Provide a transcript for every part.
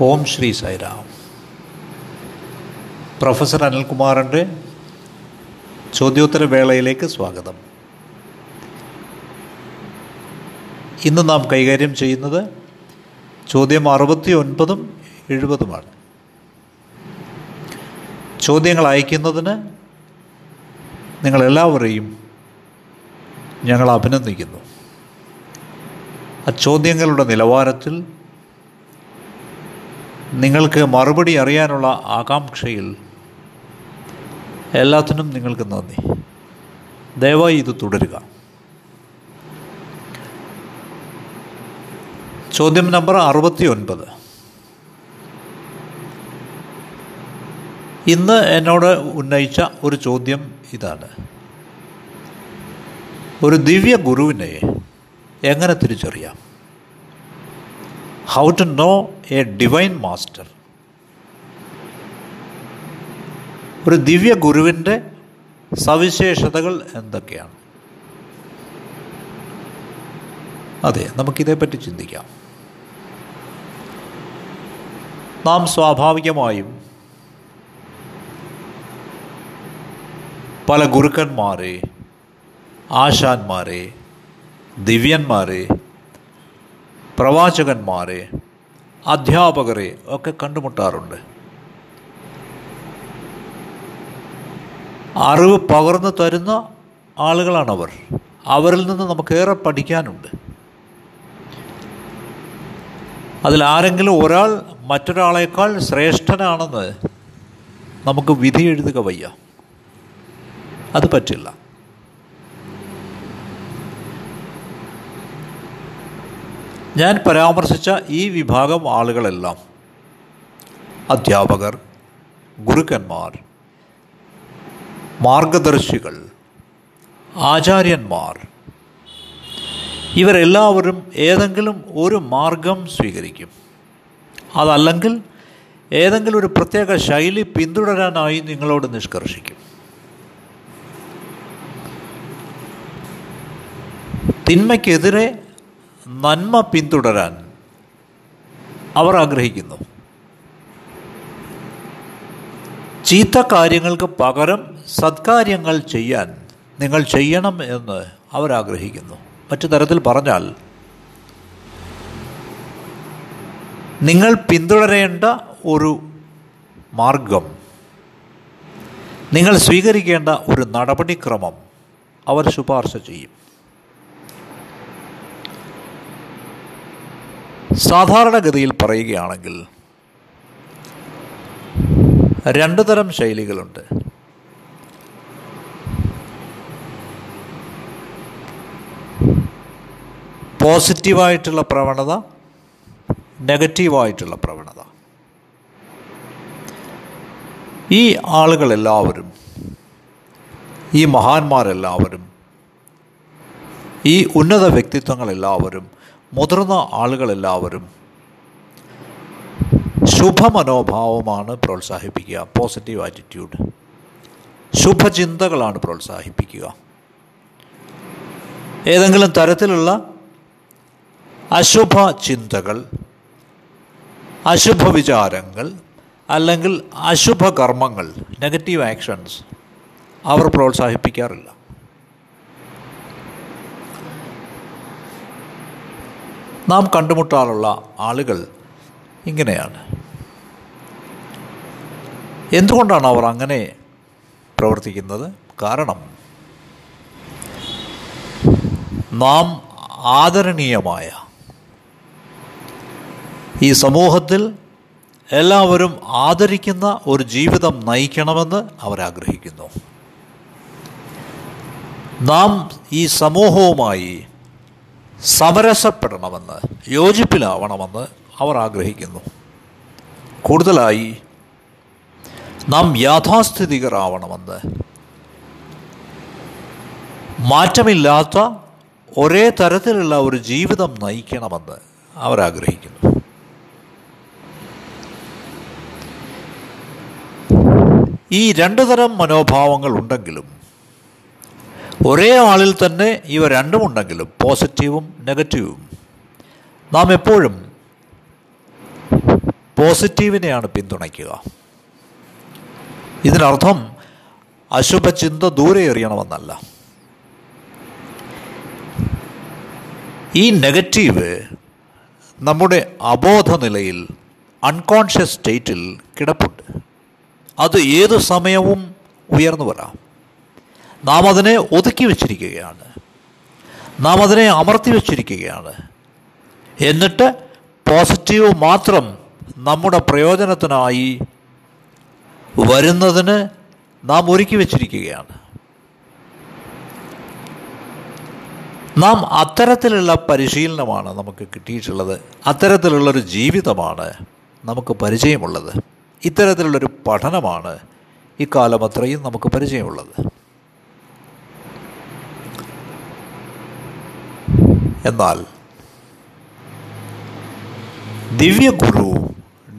ഓം Shri Sairam professor അനിൽകുമാറിന്റെ ചോദ്യോത്തര വേളയിലേക്ക് സ്വാഗതം. ഇന്ന് നാം കൈകാര്യം ചെയ്യുന്നത് ചോദ്യം അറുപത്തി ഒൻപതും എഴുപതുമാണ്. ചോദ്യങ്ങൾ അയക്കുന്നതിന് നിങ്ങളെല്ലാവരെയും ഞങ്ങൾ അഭിനന്ദിക്കുന്നു. ആ ചോദ്യങ്ങളുടെ നിലവാരത്തിൽ നിങ്ങൾക്ക് മറുപടി അറിയാനുള്ള ആകാംക്ഷയിൽ എല്ലാത്തിനും നിങ്ങൾക്ക് നന്ദി. ദയവായി ഇത് തുടരുക. ചോദ്യം നമ്പർ അറുപത്തി ഒൻപത് ഇന്ന് എന്നോട് ഉന്നയിച്ച ഒരു ചോദ്യം ഇതാണ്. ഒരു ദിവ്യ ഗുരുവിനെ എങ്ങനെ തിരിച്ചറിയാം? How to know a divine master ഒരു ദിവ്യ ഗുരുവിന്റെ സവിശേഷതകൾ എന്തൊക്കെയാണ്? അതെ നമുക്കിതേപ്പറ്റി ചിന്തിക്കാം. നാം സ്വാഭാവികമായും പല ഗുരുക്കന്മാരെ ആശാന്മാരെ ദിവ്യന്മാരെ പ്രവാചകന്മാരെ അധ്യാപകരെ ഒക്കെ കണ്ടുമുട്ടാറുണ്ട്. അറിവ് പകർന്നു തരുന്ന ആളുകളാണവർ. അവരിൽ നിന്ന് നമുക്കേറെ പഠിക്കാനുണ്ട്. അതിൽ ആരെങ്കിലും ഒരാൾ മറ്റൊരാളേക്കാൾ ശ്രേഷ്ഠനാണെന്ന് നമുക്ക് വിധി എഴുതുക വയ്യ. അത് പറ്റില്ല. ഞാൻ പരാമർശിച്ച ഈ വിഭാഗം ആളുകളെല്ലാം അധ്യാപകർ ഗുരുക്കന്മാർ മാർഗദർശികൾ ആചാര്യന്മാർ. ഇവരെല്ലാവരും ഏതെങ്കിലും ഒരു മാർഗം സ്വീകരിക്കും. അതല്ലെങ്കിൽ ഏതെങ്കിലും ഒരു പ്രത്യേക ശൈലി പിന്തുടരാനായി നിങ്ങളോട് നിഷ്കർഷിക്കും. തിന്മയ്ക്കെതിരെ നന്മ പിന്തുടരാൻ അവർ ആഗ്രഹിക്കുന്നു. ചീത്ത കാര്യങ്ങൾക്ക് പകരം സത്കാര്യങ്ങൾ ചെയ്യാൻ നിങ്ങൾ ചെയ്യണം എന്ന് അവരാഗ്രഹിക്കുന്നു മറ്റു തരത്തിൽ പറഞ്ഞാൽ നിങ്ങൾ പിന്തുടരേണ്ട ഒരു മാർഗം നിങ്ങൾ സ്വീകരിക്കേണ്ട ഒരു നടപടിക്രമം അവർ ശുപാർശ ചെയ്യും. സാധാരണഗതിയിൽ പറയുകയാണെങ്കിൽ രണ്ട് തരം ശൈലികളുണ്ട്. പോസിറ്റീവായിട്ടുള്ള പ്രവണത നെഗറ്റീവായിട്ടുള്ള പ്രവണത. ഈ ആളുകളെല്ലാവരും ഈ മഹാന്മാരെല്ലാവരും ഈ ഉന്നത വ്യക്തിത്വങ്ങളെല്ലാവരും മുതിർന്ന ആളുകളെല്ലാവരും ശുഭമനോഭാവമാണ് പ്രോത്സാഹിപ്പിക്കുക പോസിറ്റീവ് ആറ്റിറ്റ്യൂഡ് ശുഭചിന്തകളാണ് പ്രോത്സാഹിപ്പിക്കുക. ഏതെങ്കിലും തരത്തിലുള്ള അശുഭ ചിന്തകൾ അശുഭ വിചാരങ്ങൾ അല്ലെങ്കിൽ അശുഭ കർമ്മങ്ങൾ നെഗറ്റീവ് ആക്ഷൻസ് അവർ പ്രോത്സാഹിപ്പിക്കാറില്ല. നാം കണ്ടുമുട്ടാറുള്ള ആളുകൾ ഇങ്ങനെയാണ്. എന്തുകൊണ്ടാണ് അവർ അങ്ങനെ പ്രവർത്തിക്കുന്നത്? കാരണം നാം ആദരണീയമായ ഈ സമൂഹത്തിൽ എല്ലാവരും ആദരിക്കുന്ന ഒരു ജീവിതം നയിക്കണമെന്ന് അവരാഗ്രഹിക്കുന്നു നാം ഈ സമൂഹവുമായി സമരസപ്പെടണമെന്ന് യോജിപ്പിലാവണമെന്ന് അവർ ആഗ്രഹിക്കുന്നു. കൂടുതലായി നാം യാഥാസ്ഥിതികരാവണമെന്ന്. മാറ്റമില്ലാത്ത ഒരേ തരത്തിലുള്ള ഒരു ജീവിതം നയിക്കണമെന്ന് അവരാഗ്രഹിക്കുന്നു ഈ രണ്ടു തരം മനോഭാവങ്ങൾ ഉണ്ടെങ്കിലും ഒരേ ആളിൽ തന്നെ ഇവ രണ്ടുമുണ്ടെങ്കിലും പോസിറ്റീവും നെഗറ്റീവും. നാം എപ്പോഴും പോസിറ്റീവിനെയാണ് പിന്തുണയ്ക്കുക. ഇതിനർത്ഥം അശുഭചിന്ത ദൂരെ എറിയണമെന്നല്ല. ഈ നെഗറ്റീവ് നമ്മുടെ അബോധ നിലയിൽ അൺകോൺഷ്യസ് സ്റ്റേറ്റിൽ കിടപ്പുണ്ട്. അത് ഏത് സമയവും ഉയർന്നു വരാം. നാം അതിനെ ഒതുക്കി വച്ചിരിക്കുകയാണ്. നാം അതിനെ അമർത്തി വച്ചിരിക്കുകയാണ്. എന്നിട്ട് പോസിറ്റീവ് മാത്രം നമ്മുടെ പ്രയോജനത്തിനായി വരുന്നതിന് നാം ഒരുക്കി വച്ചിരിക്കുകയാണ്. നാം അത്തരത്തിലുള്ള പരിശീലനമാണ് നമുക്ക് കിട്ടിയിട്ടുള്ളത്. അത്തരത്തിലുള്ളൊരു ജീവിതമാണ് നമുക്ക് പരിചയമുള്ളത്. ഇത്തരത്തിലുള്ളൊരു പഠനമാണ് ഇക്കാലം അത്രയും നമുക്ക് പരിചയമുള്ളത്. എന്നാൽ ദിവ്യ ഗുരു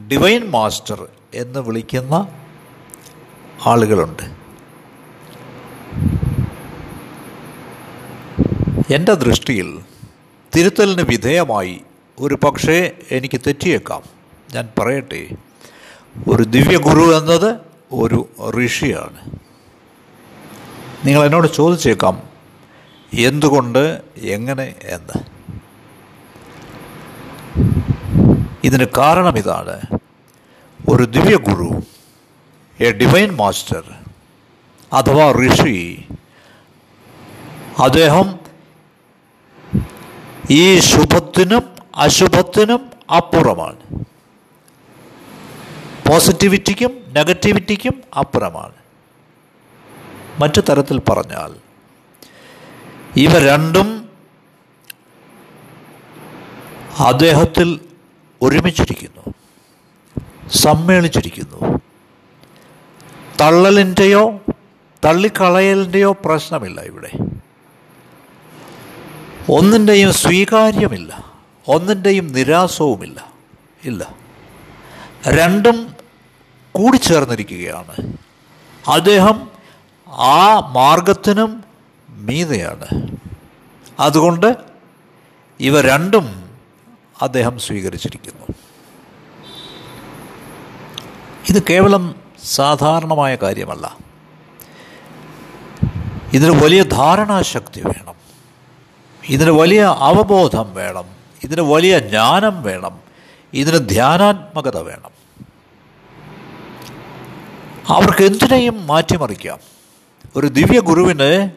ഡിവൈൻ മാസ്റ്റർ എന്ന് വിളിക്കുന്ന ആളുകളുണ്ട്. എന്റെ ദൃഷ്ടിയിൽ തിരുത്തലിന് വിധേയമായി ഒരു പക്ഷേ എനിക്ക് തെറ്റിയേക്കാം. ഞാൻ പറയട്ടെ ഒരു ദിവ്യഗുരു എന്നത് ഒരു ഋഷിയാണ്. നിങ്ങൾ എന്നോട് ചോദിച്ചേക്കാം എന്തുകൊണ്ട് എങ്ങനെ എന്ന്. ഇതിന് കാരണം ഇതാണ്. ഒരു ദിവ്യ ഗുരു എ ഡിവൈൻ മാസ്റ്റർ അഥവാ ഋഷി അദ്ദേഹം ഈ ശുഭത്തിനും അശുഭത്തിനും അപ്പുറമാണ്. പോസിറ്റിവിറ്റിക്കും നെഗറ്റിവിറ്റിക്കും അപ്പുറമാണ്. മറ്റു തരത്തിൽ പറഞ്ഞാൽ ഇവ രണ്ടും അദ്ദേഹത്തിൽ ഒരുമിച്ചിരിക്കുന്നു സമ്മേളിച്ചിരിക്കുന്നു. തള്ളലിന്റെയോ തള്ളിക്കളയലിന്റെയോ പ്രശ്നമില്ല ഇവിടെ. ഒന്നിന്റെയും സ്വീകാര്യമില്ല ഒന്നിന്റെയും നിരാസവുമില്ല ഇല്ല. രണ്ടും കൂടിച്ചേർന്നിരിക്കുകയാണ്. അദ്ദേഹം ആ മാർഗത്തിനും മീതയാണ്. അതുകൊണ്ട് ഇവ രണ്ടും അദ്ദേഹം സ്വീകരിച്ചിരിക്കുന്നു. ഇത് കേവലം സാധാരണമായ കാര്യമല്ല. ഇതിന് വലിയ ധാരണാശക്തി വേണം. ഇതിന് വലിയ അവബോധം വേണം. ഇതിന് വലിയ ജ്ഞാനം വേണം. ഇതിന് ധ്യാനാത്മകത വേണം. അവർക്ക് എന്തിനേയും മാറ്റിമറിക്കാം. ഒരു ദിവ്യ ഗുരുവിന്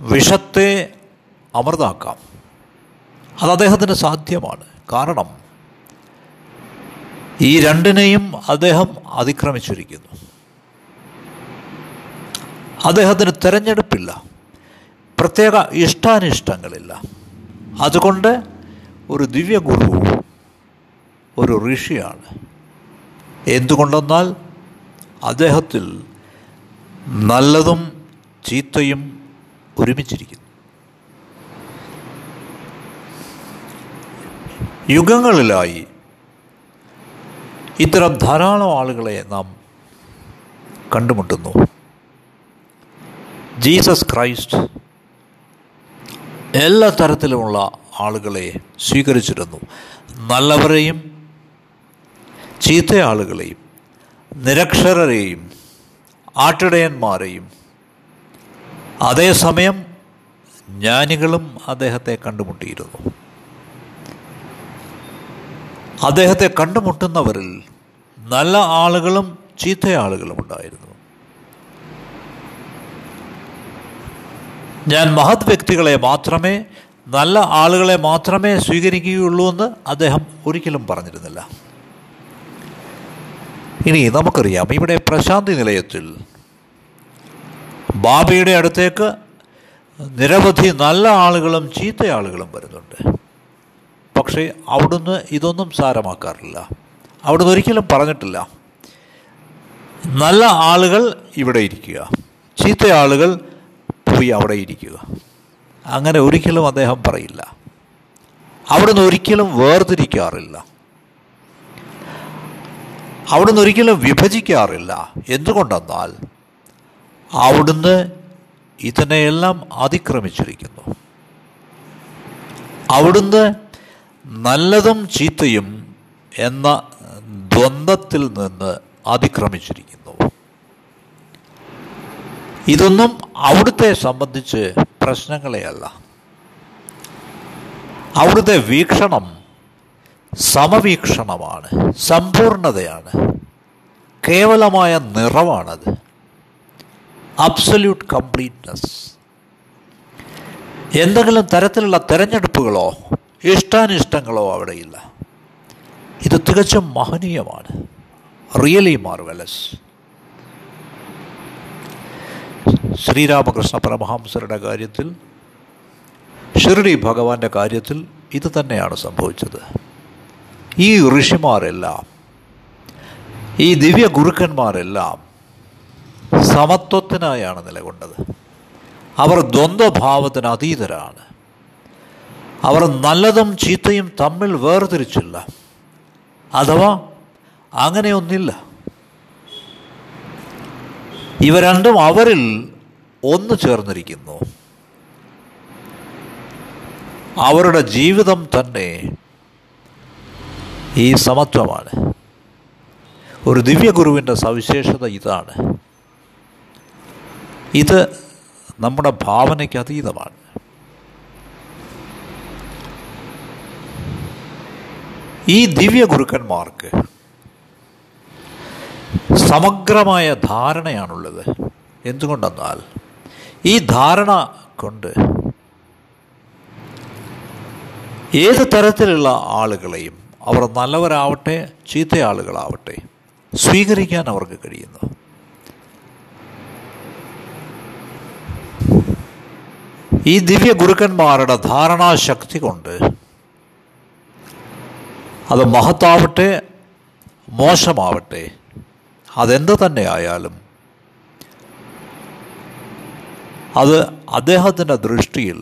വിഷത്തെ അമൃതാക്കാം. അത് അദ്ദേഹത്തിന് സാധ്യമാണ്. കാരണം ഈ രണ്ടിനെയും അദ്ദേഹം അതിക്രമിച്ചിരിക്കുന്നു. അദ്ദേഹത്തിന് തിരഞ്ഞെടുപ്പില്ല. പ്രത്യേക ഇഷ്ടാനിഷ്ടങ്ങളില്ല. അതുകൊണ്ട് ഒരു ദിവ്യഗുരു ഒരു ഋഷിയാണ്. എന്തുകൊണ്ടെന്നാൽ അദ്ദേഹത്തിൽ നല്ലതും ചീത്തയും ഒരുമിച്ചിരിക്കുന്നു. യുഗങ്ങളിലായി ഇത്തരം ധാരാളം ആളുകളെ നാം കണ്ടുമുട്ടുന്നു. ജീസസ് ക്രൈസ്റ്റ് എല്ലാ തരത്തിലുമുള്ള ആളുകളെ സ്വീകരിച്ചിരുന്നു. നല്ലവരെയും ചീത്ത ആളുകളെയും നിരക്ഷരരെയും ആട്ടിടയന്മാരെയും അതേസമയം ജ്ഞാനികളും അദ്ദേഹത്തെ കണ്ടുമുട്ടിയിരുന്നു. അദ്ദേഹത്തെ കണ്ടുമുട്ടുന്നവരിൽ നല്ല ആളുകളും ചീത്ത ആളുകളും ഉണ്ടായിരുന്നു. ഞാൻ മഹത് വ്യക്തികളെ മാത്രമേ നല്ല ആളുകളെ മാത്രമേ സ്വീകരിക്കുകയുള്ളൂ എന്ന് അദ്ദേഹം ഒരിക്കലും പറഞ്ഞിരുന്നില്ല. ഇനി നമുക്കറിയാം ഇവിടെ പ്രശാന്തി നിലയത്തിൽ ബാബയുടെ അടുത്തേക്ക് നിരവധി നല്ല ആളുകളും ചീത്ത ആളുകളും വരുന്നുണ്ട്. പക്ഷേ അവിടുന്ന് ഇതൊന്നും സാരമാക്കാറില്ല. അവിടുന്ന് ഒരിക്കലും പറഞ്ഞിട്ടില്ല. നല്ല ആളുകൾ ഇവിടെ ഇരിക്കുക. ചീത്ത ആളുകൾ പോയി അവിടെ ഇരിക്കുക. അങ്ങനെ ഒരിക്കലും അദ്ദേഹം പറയില്ല. അവിടുന്ന് ഒരിക്കലും വേർതിരിക്കാറില്ല. അവിടുന്ന് ഒരിക്കലും വിഭജിക്കാറില്ല. എന്തുകൊണ്ടെന്നാൽ അവിടുന്ന് ഇതിനെയെല്ലാം അതിക്രമിച്ചിരിക്കുന്നു. അവിടുന്ന് നല്ലതും ചീത്തയും എന്ന ദ്വന്ദ്ത്തിൽ നിന്ന് അതിക്രമിച്ചിരിക്കുന്നു. ഇതൊന്നും അവിടുത്തെ സംബന്ധിച്ച് പ്രശ്നങ്ങളെയല്ല. അവിടുത്തെ വീക്ഷണം സമവീക്ഷണമാണ് സമ്പൂർണതയാണ്. കേവലമായ നിറമാണത് അബ്സല്യൂട്ട് കംപ്ലീറ്റ്നെസ് എന്തെങ്കിലും തരത്തിലുള്ള തിരഞ്ഞെടുപ്പുകളോ ഇഷ്ടാനിഷ്ടങ്ങളോ അവിടെയില്ല. ഇത് തികച്ചും മഹനീയമാണ്. റിയലി മാർവലസ് ശ്രീരാമകൃഷ്ണ പരമഹംസരുടെ കാര്യത്തിൽ ഷിർഡി ഭഗവാന്റെ കാര്യത്തിൽ ഇത് തന്നെയാണ് സംഭവിച്ചത്. ഈ ഋഷിമാരെല്ലാം ഈ ദിവ്യ ഗുരുക്കന്മാരെല്ലാം സമത്വത്തിനായാണ് നിലകൊണ്ടത്. അവർ ദ്വന്ദ്വഭാവത്തിന് അതീതരാണ്. അവർ നല്ലതും ചീത്തയും തമ്മിൽ വേർതിരിച്ചില്ല. അഥവാ അങ്ങനെയൊന്നില്ല. ഇവ രണ്ടും അവരിൽ ഒന്ന് ചേർന്നിരിക്കുന്നു. അവരുടെ ജീവിതം തന്നെ ഈ സമത്വമാണ്. ഒരു ദിവ്യഗുരുവിന്റെ സവിശേഷത ഇതാണ്. ഇത് നമ്മുടെ ഭാവനയ്ക്ക് അതീതമാണ്. ഈ ദിവ്യ ഗുരുക്കന്മാർക്ക് സമഗ്രമായ ധാരണയാണുള്ളത്. എന്തുകൊണ്ടെന്നാൽ ഈ ധാരണ കൊണ്ട് ഏത് തരത്തിലുള്ള ആളുകളെയും അവർ നല്ലവരാവട്ടെ ചീത്ത ആളുകളാവട്ടെ സ്വീകരിക്കാൻ അവർക്ക് കഴിയുന്നു. ഈ ദിവ്യ ഗുരുക്കന്മാരുടെ ധാരണാശക്തി കൊണ്ട് അത് മഹത്താവട്ടെ മോശമാവട്ടെ അതെന്ത് തന്നെ ആയാലും അത് അദ്ദേഹത്തിന്റെ ദൃഷ്ടിയിൽ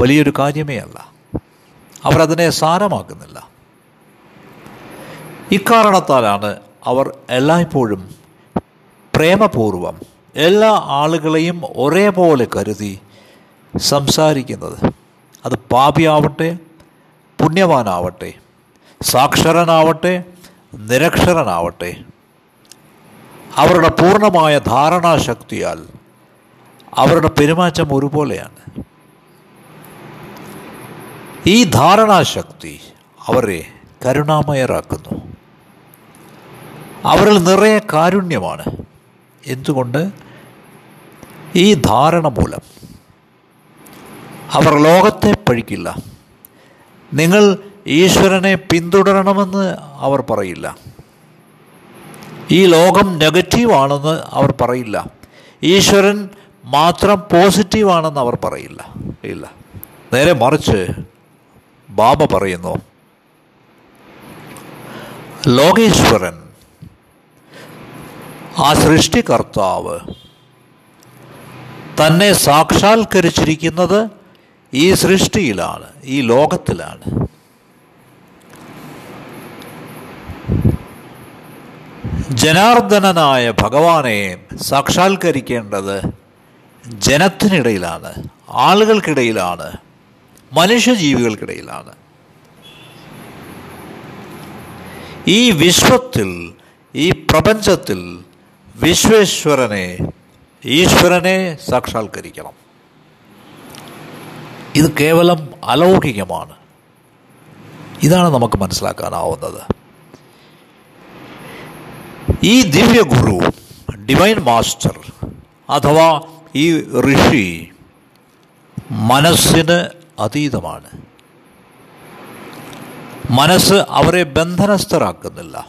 വലിയൊരു കാര്യമേ അല്ല അവരതിനെ സാരമാക്കുന്നില്ല. ഇക്കാരണത്താലാണ് അവർ എല്ലായ്പ്പോഴും പ്രേമപൂർവം എല്ലാ ആളുകളെയും ഒരേപോലെ കരുതി സംസാരിക്കുന്നത്. അത് പാപിയാവട്ടെ പുണ്യവാനാവട്ടെ സാക്ഷരനാവട്ടെ നിരക്ഷരനാവട്ടെ. അവരുടെ പൂർണമായ ധാരണാശക്തിയാൽ അവരുടെ പെരുമാറ്റം ഒരുപോലെയാണ്. ഈ ധാരണാശക്തി അവരെ കരുണാമയരാക്കുന്നു. അവരിൽ നിറയെ കാരുണ്യമാണ്. എന്തുകൊണ്ട്? ഈ ധാരണ മൂലം അവർ ലോകത്തെ പഴിക്കില്ല. നിങ്ങൾ ഈശ്വരനെ പിന്തുടരണമെന്ന് അവർ പറയില്ല. ഈ ലോകം നെഗറ്റീവാണെന്ന് അവർ പറയില്ല. ഈശ്വരൻ മാത്രം പോസിറ്റീവാണെന്ന് അവർ പറയില്ല. ഇല്ല. നേരെ മറിച്ച് ബാബ പറയുന്നു ലോകേശ്വരൻ ആ സൃഷ്ടികർത്താവ് തന്നെ സാക്ഷാത്കരിച്ചിരിക്കുന്നത് ഈ സൃഷ്ടിയിലാണ് ഈ ലോകത്തിലാണ്. ജനാർദ്ദനനായ ഭഗവാനെ സാക്ഷാത്കരിക്കേണ്ടത് ജനത്തിനിടയിലാണ് ആളുകൾക്കിടയിലാണ് മനുഷ്യജീവികൾക്കിടയിലാണ്. ഈ വിശ്വത്തിൽ ഈ പ്രപഞ്ചത്തിൽ വിശ്വേശ്വരനെ ഈശ്വരനെ സാക്ഷാത്കരിക്കണം. ഇത് കേവലം അലൗകികമാണ്. ഇതാണ് നമുക്ക് മനസ്സിലാക്കാനാവുന്നത്. ഈ ദിവ്യ ഗുരു ഡിവൈൻ മാസ്റ്റർ അഥവാ ഈ ഋഷി മനസ്സിന് അതീതമാണ്. മനസ്സ് അവരെ ബന്ധനസ്ഥരാക്കുന്നില്ല.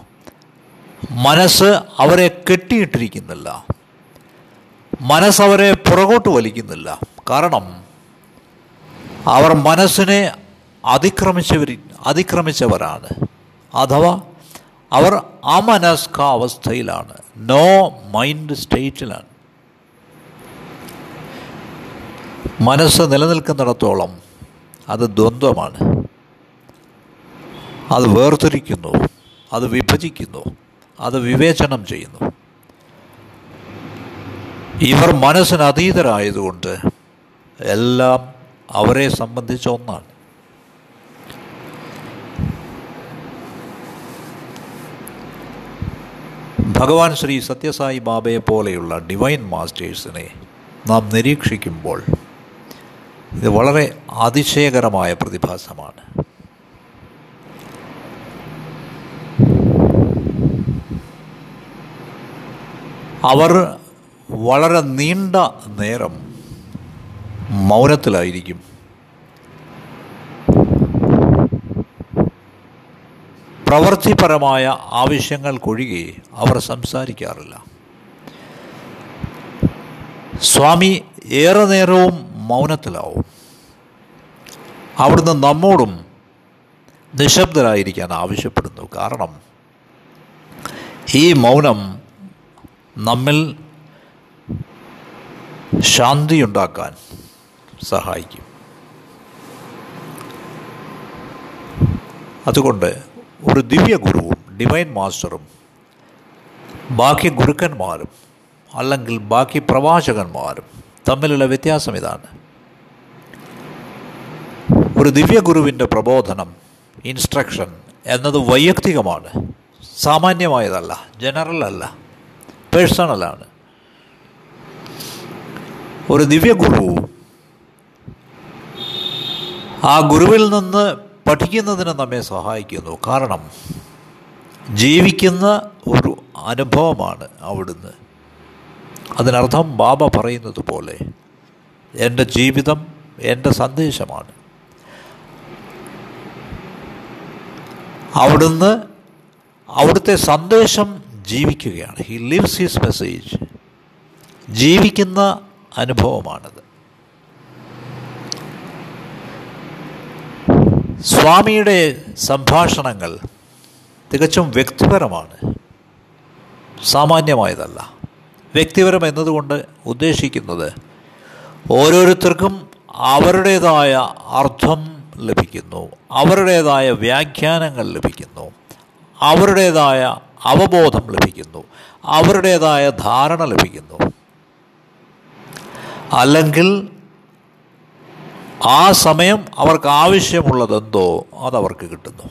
മനസ്സ് അവരെ കെട്ടിയിട്ടിരിക്കുന്നില്ല. മനസ്സവരെ പുറകോട്ട് വലിക്കുന്നില്ല. കാരണം അവർ മനസ്സിനെ അതിക്രമിച്ചവർ അതിക്രമിച്ചവരാണ്. അഥവാ അവർ അമനസ്ക അവസ്ഥയിലാണ് നോ മൈൻഡ് സ്റ്റേറ്റിലാണ് മനസ്സ് നിലനിൽക്കുന്നിടത്തോളം അത് ദ്വന്ദ്വമാണ്. അത് വേർതിരിക്കുന്നു. അത് വിഭജിക്കുന്നു. അത് വിവേചനം ചെയ്യുന്നു. ഇവർ മനസ്സിന് അതീതരായതുകൊണ്ട് എല്ലാം അവരെ സംബന്ധിച്ച ഒന്നാണ്. ഭഗവാൻ ശ്രീ സത്യസായി ബാബയെ പോലെയുള്ള ഡിവൈൻ മാസ്റ്റേഴ്സിനെ നാം നിരീക്ഷിക്കുമ്പോൾ ഇത് വളരെ അതിശയകരമായ പ്രതിഭാസമാണ്. അവർ വളരെ നീണ്ട നേരം മൗനത്തിലായിരിക്കും. പ്രവൃത്തിപരമായ ആവശ്യങ്ങൾക്കൊഴികെ അവർ സംസാരിക്കാറില്ല. സ്വാമി ഏറെ നേരവും മൗനത്തിലാവും. അവിടുന്ന് നമ്മോടും നിശബ്ദരായിരിക്കാൻ ആവശ്യപ്പെടുന്നു. കാരണം ഈ മൗനം നമ്മിൽ ശാന്തിയുണ്ടാക്കാൻ സഹായിക്കും. അതുകൊണ്ട് ഒരു ദിവ്യ ഗുരുവും ഡിവൈൻ മാസ്റ്ററും ബാക്കി ഗുരുക്കന്മാരും അല്ലെങ്കിൽ ബാക്കി പ്രവാചകന്മാരും തമ്മിലുള്ള വ്യത്യാസം ഇതാണ്. ഒരു ദിവ്യ ഗുരുവിന്റെ പ്രബോധനം ഇൻസ്ട്രക്ഷൻ എന്നത് വൈയക്തികമാണ്. സാമാന്യമായതല്ല ജനറൽ അല്ല പേഴ്സണലാണ് ഒരു ദിവ്യ ഗുരു. ആ ഗുരുവിൽ നിന്ന് പഠിക്കുന്നതിന് നമ്മെ സഹായിക്കുന്നു. കാരണം ജീവിക്കുന്ന ഒരു അനുഭവമാണ് അവിടുന്ന്. അതിനർത്ഥം ബാബ പറയുന്നത് പോലെ എന്റെ ജീവിതം എന്റെ സന്ദേശമാണ്. അവിടുന്ന് അവിടുത്തെ സന്ദേശം ജീവിക്കുകയാണ്. ഹി ലിവ്സ് ഹിസ് മെസ്സേജ് ജീവിക്കുന്ന അനുഭവമാണത്. സ്വാമിയുടെ സംഭാഷണങ്ങൾ തികച്ചും വ്യക്തിപരമാണ്. സാമാന്യമായതല്ല. വ്യക്തിപരം എന്നതുകൊണ്ട് ഉദ്ദേശിക്കുന്നത് ഓരോരുത്തർക്കും അവരുടേതായ അർത്ഥം ലഭിക്കുന്നു അവരുടേതായ വ്യാഖ്യാനങ്ങൾ ലഭിക്കുന്നു അവരുടേതായ അവബോധം ലഭിക്കുന്നു അവരുടേതായ ധാരണ ലഭിക്കുന്നു. അല്ലെങ്കിൽ ആ സമയം അവർക്ക് ആവശ്യമുള്ളതെന്തോ അതവർക്ക് കിട്ടുന്നു.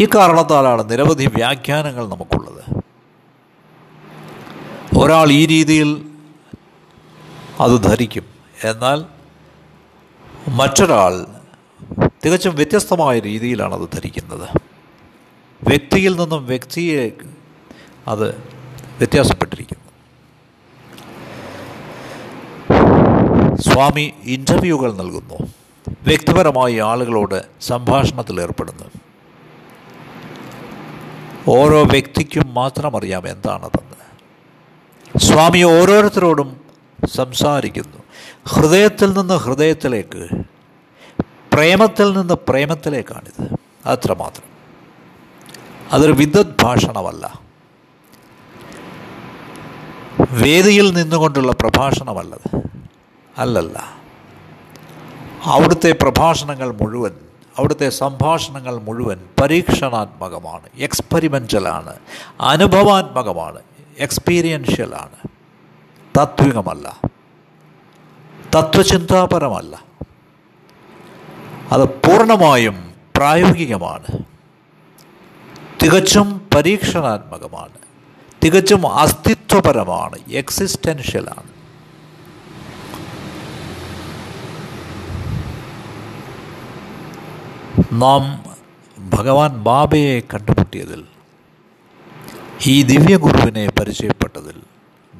ഈ കാരണത്താലാണ് നിരവധി വ്യാഖ്യാനങ്ങൾ നമുക്കുള്ളത്. ഒരാൾ ഈ രീതിയിൽ അത് ധരിക്കും. എന്നാൽ മറ്റൊരാൾ തികച്ചും വ്യത്യസ്തമായ രീതിയിലാണ് അത് ധരിക്കുന്നത്. വ്യക്തിയിൽ നിന്നും വ്യക്തിയെ അത് വ്യത്യാസപ്പെട്ടിരിക്കുന്നു. സ്വാമി ഇന്റർവ്യൂകൾ നൽകുന്നു. വ്യക്തിപരമായി ആളുകളോട് സംഭാഷണത്തിൽ ഏർപ്പെടുന്നു. ഓരോ വ്യക്തിക്കും മാത്രം അറിയാം എന്താണതെന്ന് സ്വാമി ഓരോരുത്തരോടും സംസാരിക്കുന്നു. ഹൃദയത്തിൽ നിന്ന് ഹൃദയത്തിലേക്ക് പ്രേമത്തിൽ നിന്ന് പ്രേമത്തിലേക്കാണിത്. അത്രമാത്രം. അതൊരു വിദ്വത് ഭാഷണമല്ല വേദിയിൽ നിന്നുകൊണ്ടുള്ള പ്രഭാഷണമല്ലത്. അല്ലല്ല. അവിടുത്തെ പ്രഭാഷണങ്ങൾ മുഴുവൻ അവിടുത്തെ സംഭാഷണങ്ങൾ മുഴുവൻ പരീക്ഷണാത്മകമാണ് എക്സ്പെരിമെന്റലാണ് അനുഭവാത്മകമാണ് എക്സ്പീരിയൻഷ്യലാണ് താത്വികമല്ല. തത്വചിന്താപരമല്ല. അത് പൂർണമായും പ്രായോഗികമാണ്. തികച്ചും പരീക്ഷണാത്മകമാണ്. തികച്ചും അസ്തിത്വപരമാണ് എക്സിസ്റ്റൻഷ്യലാണ് നാം ഭഗവാൻ ബാബയെ കണ്ടുമുട്ടിയതിൽ ഈ ദിവ്യഗുരുവിനെ പരിചയപ്പെട്ടതിൽ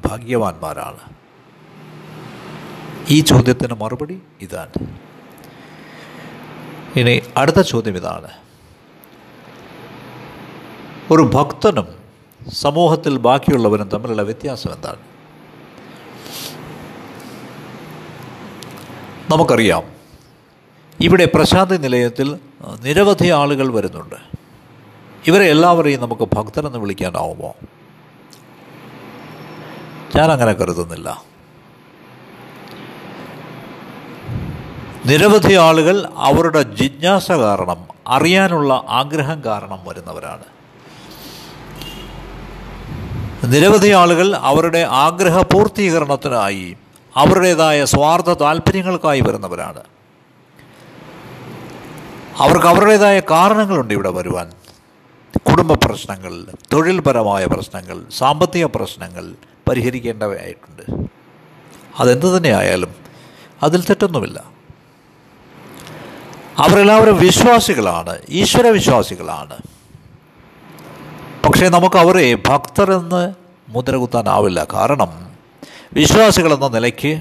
ഭാഗ്യവാന്മാരാണ്. ഈ ചോദ്യത്തിന് മറുപടി ഇതാണ്. ഇനി അടുത്ത ചോദ്യം ഇതാണ്. ഒരു ഭക്തനും സമൂഹത്തിൽ ബാക്കിയുള്ളവരും തമ്മിലുള്ള വ്യത്യാസം എന്താണ്? നമുക്കറിയാം ഇവിടെ പ്രശാന്തി നിലയത്തിൽ നിരവധി ആളുകൾ വരുന്നുണ്ട്. ഇവരെ എല്ലാവരെയും നമുക്ക് ഭക്തരെന്ന് വിളിക്കാനാവുമോ? ഞാനങ്ങനെ കരുതുന്നില്ല. നിരവധി ആളുകൾ അവരുടെ ജിജ്ഞാസ കാരണം അറിയാനുള്ള ആഗ്രഹം കാരണം വരുന്നവരാണ്. നിരവധി ആളുകൾ അവരുടെ ആഗ്രഹ പൂർത്തീകരണത്തിനായി അവരുടേതായ സ്വാർത്ഥ താല്പര്യങ്ങൾക്കായി വരുന്നവരാണ്. അവർക്ക് അവരുടേതായ കാരണങ്ങളുണ്ട് ഇവിടെ വരുവാൻ. കുടുംബ പ്രശ്നങ്ങൾ തൊഴിൽപരമായ പ്രശ്നങ്ങൾ സാമ്പത്തിക പ്രശ്നങ്ങൾ പരിഹരിക്കേണ്ടവയായിട്ടുണ്ട് അതെന്ത് തന്നെയായാലും അതിൽ തെറ്റൊന്നുമില്ല. അവരെല്ലാവരും വിശ്വാസികളാണ് ഈശ്വര വിശ്വാസികളാണ് പക്ഷേ നമുക്ക് അവരെ ഭക്തരെന്ന് മുദ്രകുത്താനാവില്ല. കാരണം വിശ്വാസികളെന്ന നിലയ്ക്ക്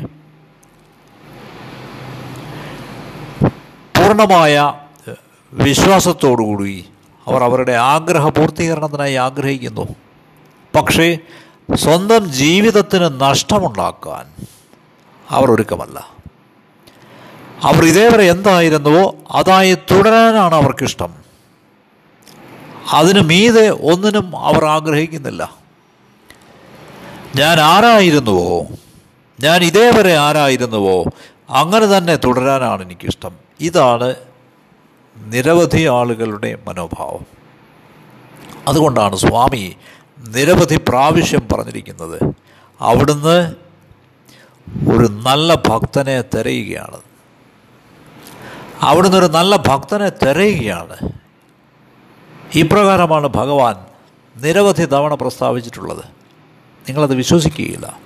പൂർണമായ വിശ്വാസത്തോടുകൂടി അവർ അവരുടെ ആഗ്രഹ പൂർത്തീകരണത്തിനായി ആഗ്രഹിക്കുന്നു. പക്ഷേ സ്വന്തം ജീവിതത്തിന് നഷ്ടമുണ്ടാക്കാൻ അവർ ഒരുക്കമല്ല. അവർ ഇതേവരെ എന്തായിരുന്നുവോ അതായി തുടരാനാണ് അവർക്കിഷ്ടം. അതിന് മീതെ ഒന്നിനും അവർ ആഗ്രഹിക്കുന്നില്ല. ഞാൻ ആരായിരുന്നുവോ? ഞാൻ ഇതേവരെ ആരായിരുന്നുവോ? അങ്ങനെ തന്നെ തുടരാനാണ് എനിക്കിഷ്ടം. ഇതാണ് നിരവധി ആളുകളുടെ മനോഭാവം. അതുകൊണ്ടാണ് സ്വാമി നിരവധി പ്രാവശ്യം പറഞ്ഞിരിക്കുന്നത്. അവിടുന്ന് ഒരു നല്ല ഭക്തനെ തിരയുകയാണ്. അവിടുന്ന് ഒരു നല്ല ഭക്തനെ തിരയുകയാണ്. ഇപ്രകാരമാണ് ഭഗവാൻ നിരവധി തവണ പ്രസ്താവിച്ചിട്ടുള്ളത്. നിങ്ങളത് വിശ്വസിക്കുകയില്ല.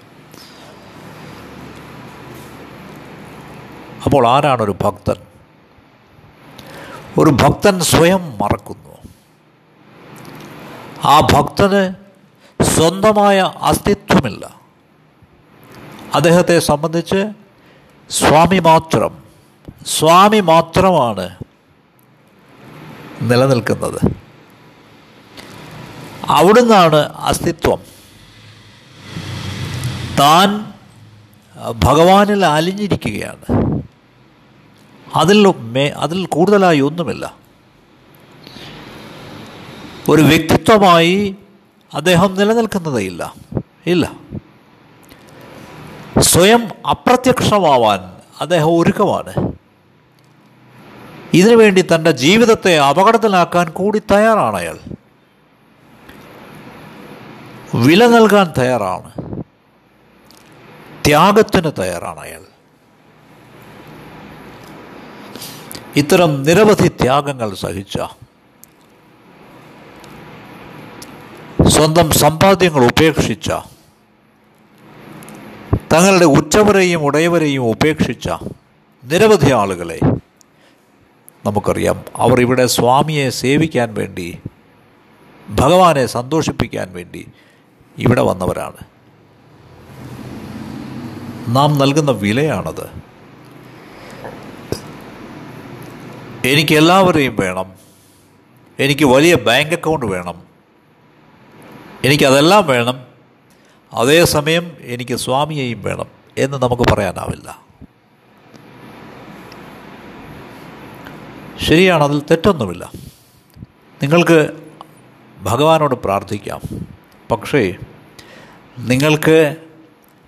അപ്പോൾ ആരാണൊരു ഭക്തൻ? ഒരു ഭക്തൻ സ്വയം മറക്കുന്നു. ആ ഭക്തന് സ്വന്തമായ അസ്തിത്വമില്ല. അദ്ദേഹത്തെ സംബന്ധിച്ച് സ്വാമി മാത്രം സ്വാമി മാത്രമാണ് നിലനിൽക്കുന്നത്. അവിടുന്നാണ് അസ്തിത്വം. താൻ ഭഗവാനിൽ അലിഞ്ഞിരിക്കുകയാണ്. അതിൽ മേ അതിൽ കൂടുതലായി ഒന്നുമില്ല. ഒരു വ്യക്തിത്വമായി അദ്ദേഹം നിലനിൽക്കുന്നതേയില്ല ഇല്ല. സ്വയം അപ്രത്യക്ഷമാവാൻ അദ്ദേഹം ഒരുക്കമാണ്. ഇതിനുവേണ്ടി തന്റെ ജീവിതത്തെ അപകടത്തിലാക്കാൻ കൂടി തയ്യാറാണ് അയാൾ. വില നൽകാൻ തയ്യാറാണ്. ത്യാഗത്തിന് തയ്യാറാണ് അയാൾ. ഇത്തരം നിരവധി ത്യാഗങ്ങൾ സഹിച്ച സ്വന്തം സമ്പാദ്യങ്ങൾ ഉപേക്ഷിച്ച തങ്ങളുടെ ഉച്ചവരെയും ഉടയവരെയും ഉപേക്ഷിച്ച നിരവധി ആളുകളെ നമുക്കറിയാം. അവർ ഇവിടെ സ്വാമിയെ സേവിക്കാൻ വേണ്ടി ഭഗവാനെ സന്തോഷിപ്പിക്കാൻ വേണ്ടി ഇവിടെ വന്നവരാണ്. നാം നൽകുന്ന വിലയാണത്. എനിക്ക് എല്ലാവരെയും വേണം. എനിക്ക് വലിയ ബാങ്ക് അക്കൗണ്ട് വേണം. എനിക്കതെല്ലാം വേണം. അതേസമയം എനിക്ക് സ്വാമിയെയും വേണം എന്ന് നമുക്ക് പറയാനാവില്ല. ശരിയാണ് അതിൽ തെറ്റൊന്നുമില്ല. നിങ്ങൾക്ക് ഭഗവാനോട് പ്രാർത്ഥിക്കാം. പക്ഷേ നിങ്ങൾക്ക്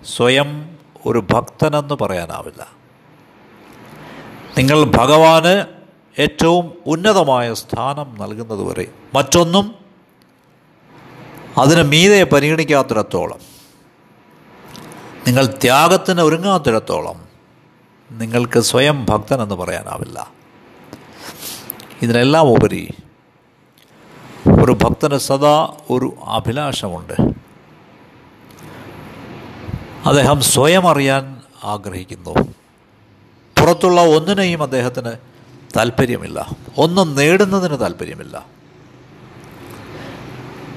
സ്വയം ഒരു ഭക്തനെന്ന് പറയാനാവില്ല. നിങ്ങൾ ഭഗവാന് ഏറ്റവും ഉന്നതമായ സ്ഥാനം നൽകുന്നതുവരെ. മറ്റൊന്നും അതിന് മീതെ പരിഗണിക്കാത്തിടത്തോളം. നിങ്ങൾ ത്യാഗത്തിന് ഒരുങ്ങാത്തിടത്തോളം നിങ്ങൾക്ക് സ്വയം ഭക്തനെന്ന് പറയാനാവില്ല. ഇതിനെല്ലാം ഉപരി ഒരു ഭക്തന് സദാ ഒരു അഭിലാഷമുണ്ട്. അദ്ദേഹം സ്വയം അറിയാൻ ആഗ്രഹിക്കുന്നു. പുറത്തുള്ള ഒന്നിനെയും അദ്ദേഹത്തിന് താല്പര്യമില്ല. ഒന്നും നേടുന്നതിന് താല്പര്യമില്ല.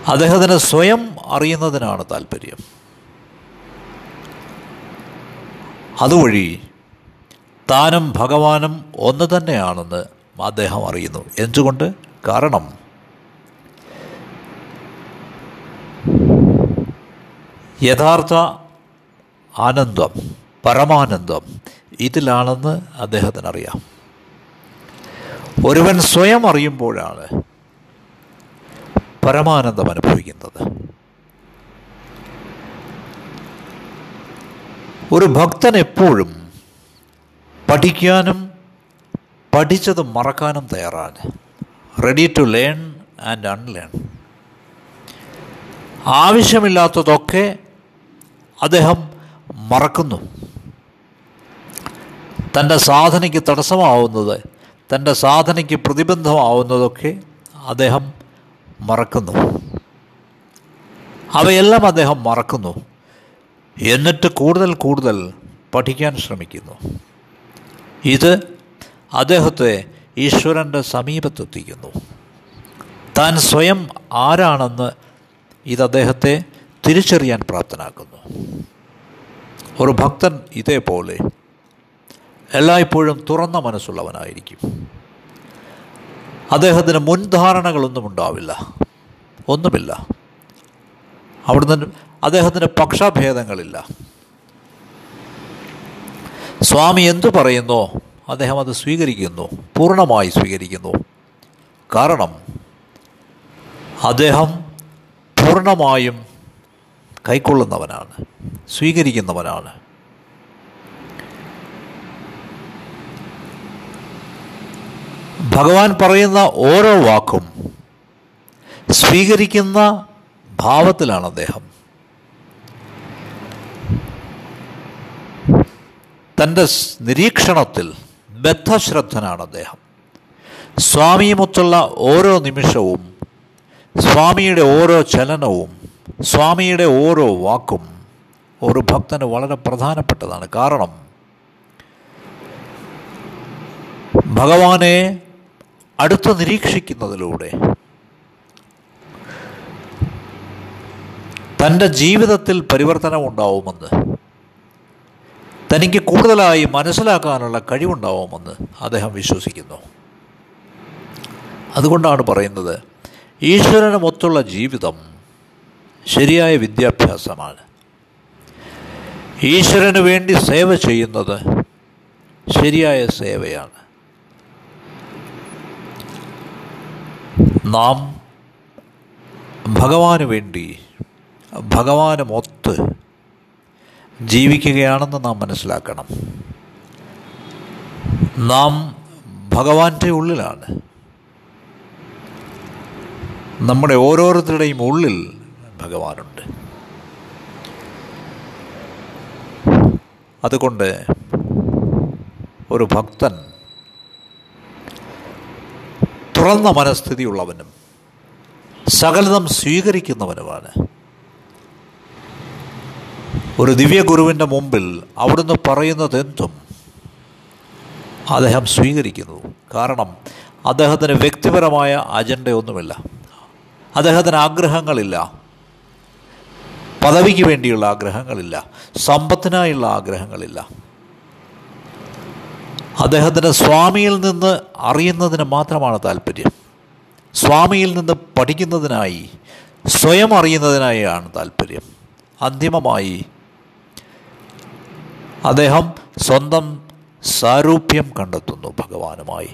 അദ്ദേഹത്തിന് സ്വയം അറിയുന്നതിനാണ് താല്പര്യം. അതുവഴി താനും ഭഗവാനും ഒന്ന് തന്നെയാണെന്ന് അദ്ദേഹം അറിയുന്നു. എന്തുകൊണ്ട്? കാരണം യഥാർത്ഥ ആനന്ദം പരമാനന്ദം ഇതിലാണെന്ന് അദ്ദേഹത്തിനറിയാം. ഒരുവൻ സ്വയം അറിയുമ്പോഴാണ് പരമാനന്ദം അനുഭവിക്കുന്നത്. ഒരു ഭക്തൻ എപ്പോഴും പഠിക്കാനും പഠിച്ചത് മറക്കാനും തയ്യാറാണ്. Ready to learn and unlearn ആവശ്യമില്ലാത്തതൊക്കെ അദ്ദേഹം മറക്കുന്നു. തന്റെ സാധനയ്ക്ക് തടസ്സമാവുന്നത് തന്റെ സാധനയ്ക്ക് പ്രതിബന്ധമാവുന്നതൊക്കെ അദ്ദേഹം മറക്കുന്നു. അവയെല്ലാം അദ്ദേഹം മറക്കുന്നു. എന്നിട്ട് കൂടുതൽ കൂടുതൽ പഠിക്കാൻ ശ്രമിക്കുന്നു. ഇത് അദ്ദേഹത്തെ ഈശ്വരന്റെ സമീപത്തെത്തിക്കുന്നു. താൻ സ്വയം ആരാണെന്ന് ഇത് അദ്ദേഹത്തെ തിരിച്ചറിയാൻ പ്രാപ്തനാക്കുന്നു. ഒരു ഭക്തൻ ഇതേപോലെ എല്ലായ്പ്പോഴും തുറന്ന മനസ്സുള്ളവനായിരിക്കും. അദ്ദേഹത്തിന് മുൻധാരണകളൊന്നും ഉണ്ടാവില്ല. ഒന്നുമില്ല. അവിടുന്ന് അദ്ദേഹത്തിന് പക്ഷഭേദങ്ങളില്ല. സ്വാമി എന്തു പറയുന്നു അദ്ദേഹം അത് സ്വീകരിക്കുന്നു. പൂർണമായി സ്വീകരിക്കുന്നു. കാരണം അദ്ദേഹം പൂർണമായും കൈക്കൊള്ളുന്നവനാണ് സ്വീകരിക്കുന്നവനാണ്. ഭഗവാൻ പറയുന്ന ഓരോ വാക്കും സ്വീകരിക്കുന്ന ഭാവത്തിലാണ് അദ്ദേഹം. തന്റെ നിരീക്ഷണത്തിൽ ബദ്ധശ്രദ്ധനാണ് അദ്ദേഹം. സ്വാമിയുമൊത്തുള്ള ഓരോ നിമിഷവും സ്വാമിയുടെ ഓരോ ചലനവും സ്വാമിയുടെ ഓരോ വാക്കും ഒരു ഭക്തന് വളരെ പ്രധാനപ്പെട്ടതാണ്. കാരണം ഭഗവാനെ അടുത്ത് നിരീക്ഷിക്കുന്നതിലൂടെ തന്റെ ജീവിതത്തിൽ പരിവർത്തനം ഉണ്ടാവുമെന്ന് തനിക്ക് കൂടുതലായി മനസ്സിലാക്കാനുള്ള കഴിവുണ്ടാവുമെന്ന് അദ്ദേഹം വിശ്വസിക്കുന്നു. അതുകൊണ്ടാണ് പറയുന്നത് ഈശ്വരനുമൊത്തുള്ള ജീവിതം ശരിയായ വിദ്യാഭ്യാസമാണ്. ഈശ്വരന് വേണ്ടി സേവ ചെയ്യുന്നത് ശരിയായ സേവയാണ്. നാം ഭഗവാന് വേണ്ടി ഭഗവാനുമൊത്ത് ജീവിക്കുകയാണെന്ന് നാം മനസ്സിലാക്കണം. നാം ഭഗവാന്റെ ഉള്ളിലാണ്. നമ്മുടെ ഓരോരുത്തരുടെയും ഉള്ളിൽ ഭഗവാനുണ്ട്. അതുകൊണ്ട് ഒരു ഭക്തൻ തുറന്ന മനസ്ഥിതിയുള്ളവനും സകലതം സ്വീകരിക്കുന്നവനുമാണ്. ഒരു ദിവ്യഗുരുവിന്റെ മുമ്പിൽ അവിടുന്ന് പറയുന്നത് എന്തും അദ്ദേഹം സ്വീകരിക്കുന്നു. കാരണം അദ്ദേഹത്തിന് വ്യക്തിപരമായ അജണ്ടയൊന്നുമില്ല. അദ്ദേഹത്തിന് ആഗ്രഹങ്ങളില്ല. പദവിക്ക് വേണ്ടിയുള്ള ആഗ്രഹങ്ങളില്ല. സമ്പത്തിനായുള്ള ആഗ്രഹങ്ങളില്ല. അദ്ദേഹത്തിന് സ്വാമിയിൽ നിന്ന് അറിയുന്നതിന് മാത്രമാണ് താല്പര്യം. സ്വാമിയിൽ നിന്ന് പഠിക്കുന്നതിനായി സ്വയം അറിയുന്നതിനായാണ് താല്പര്യം. അന്തിമമായി അദ്ദേഹം സ്വന്തം സാരൂപ്യം കണ്ടെത്തുന്നു ഭഗവാനുമായി.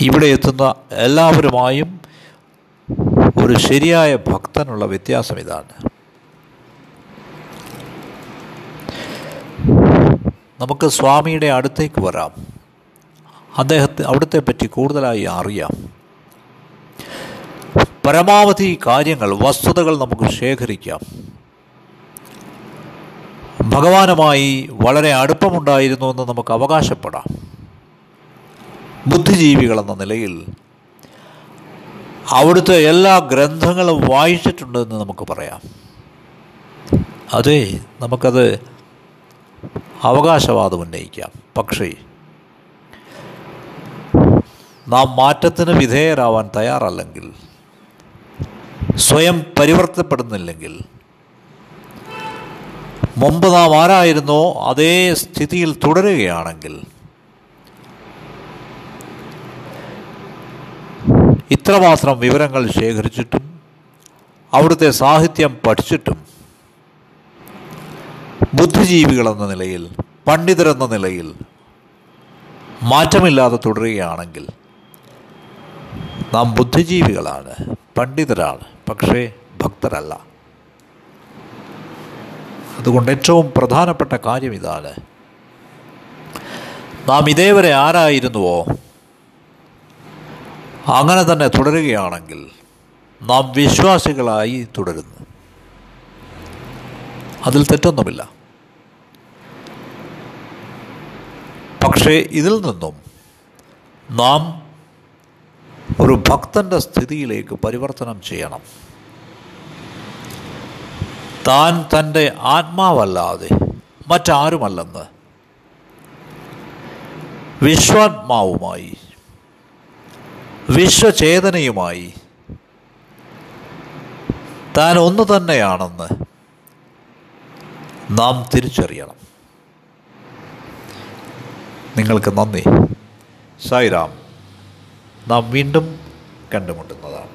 ഇവിടെ എത്തുന്ന എല്ലാവരുമായും ഒരു ശരിയായ ഭക്തനുള്ള വ്യത്യാസം ഇതാണ്. നമുക്ക് സ്വാമിയുടെ അടുത്തേക്ക് വരാം. അദ്ദേഹത്തെ അവിടുത്തെ പറ്റി കൂടുതലായി അറിയാം. പരമാവധി കാര്യങ്ങൾ വസ്തുതകൾ നമുക്ക് ശേഖരിക്കാം. ഭഗവാനുമായി വളരെ അടുപ്പമുണ്ടായിരുന്നു എന്ന് നമുക്ക് അവകാശപ്പെടാം. ബുദ്ധിജീവികളെന്ന നിലയിൽ അവിടുത്തെ എല്ലാ ഗ്രന്ഥങ്ങളും വായിച്ചിട്ടുണ്ടെന്ന് നമുക്ക് പറയാം. അതേ നമുക്കത് അവകാശവാദം ഉന്നയിക്കാം. പക്ഷേ നാം മാറ്റത്തിന് വിധേയരാവാൻ തയ്യാറല്ലെങ്കിൽ സ്വയം പരിവർത്തപ്പെടുന്നില്ലെങ്കിൽ മുമ്പ് നാം ആരായിരുന്നോ അതേ സ്ഥിതിയിൽ തുടരുകയാണെങ്കിൽ ഇത്രമാത്രം വിവരങ്ങൾ ശേഖരിച്ചിട്ടും അവിടുത്തെ സാഹിത്യം പഠിച്ചിട്ടും ബുദ്ധിജീവികളെന്ന നിലയിൽ പണ്ഡിതരെന്ന നിലയിൽ മാറ്റമില്ലാതെ തുടരുകയാണെങ്കിൽ നാം ബുദ്ധിജീവികളാണ് പണ്ഡിതരാണ് പക്ഷേ ഭക്തരല്ല. അതുകൊണ്ട് ഏറ്റവും പ്രധാനപ്പെട്ട കാര്യം ഇതാണ്. നാം ഇതേവരെ ആരായിരുന്നുവോ? അങ്ങനെ തന്നെ തുടരുകയാണെങ്കിൽ നാം വിശ്വാസികളായി തുടരുന്നു. അതിൽ തെറ്റൊന്നുമില്ല. പക്ഷേ ഇതിൽ നിന്നും നാം ഒരു ഭക്തന്റെ സ്ഥിതിയിലേക്ക് പരിവർത്തനം ചെയ്യണം. താൻ തന്റെ ആത്മാവല്ലാതെ മറ്റാരുമല്ലെന്ന് വിശ്വാത്മാവുമായി വിശ്വചേതനയുമായി താൻ ഒന്നു തന്നെയാണെന്ന് നാം തിരിച്ചറിയണം. നിങ്ങൾക്ക് നന്ദി. സായിരാം നാം വീണ്ടും കണ്ടുമുട്ടുന്നതാണ്.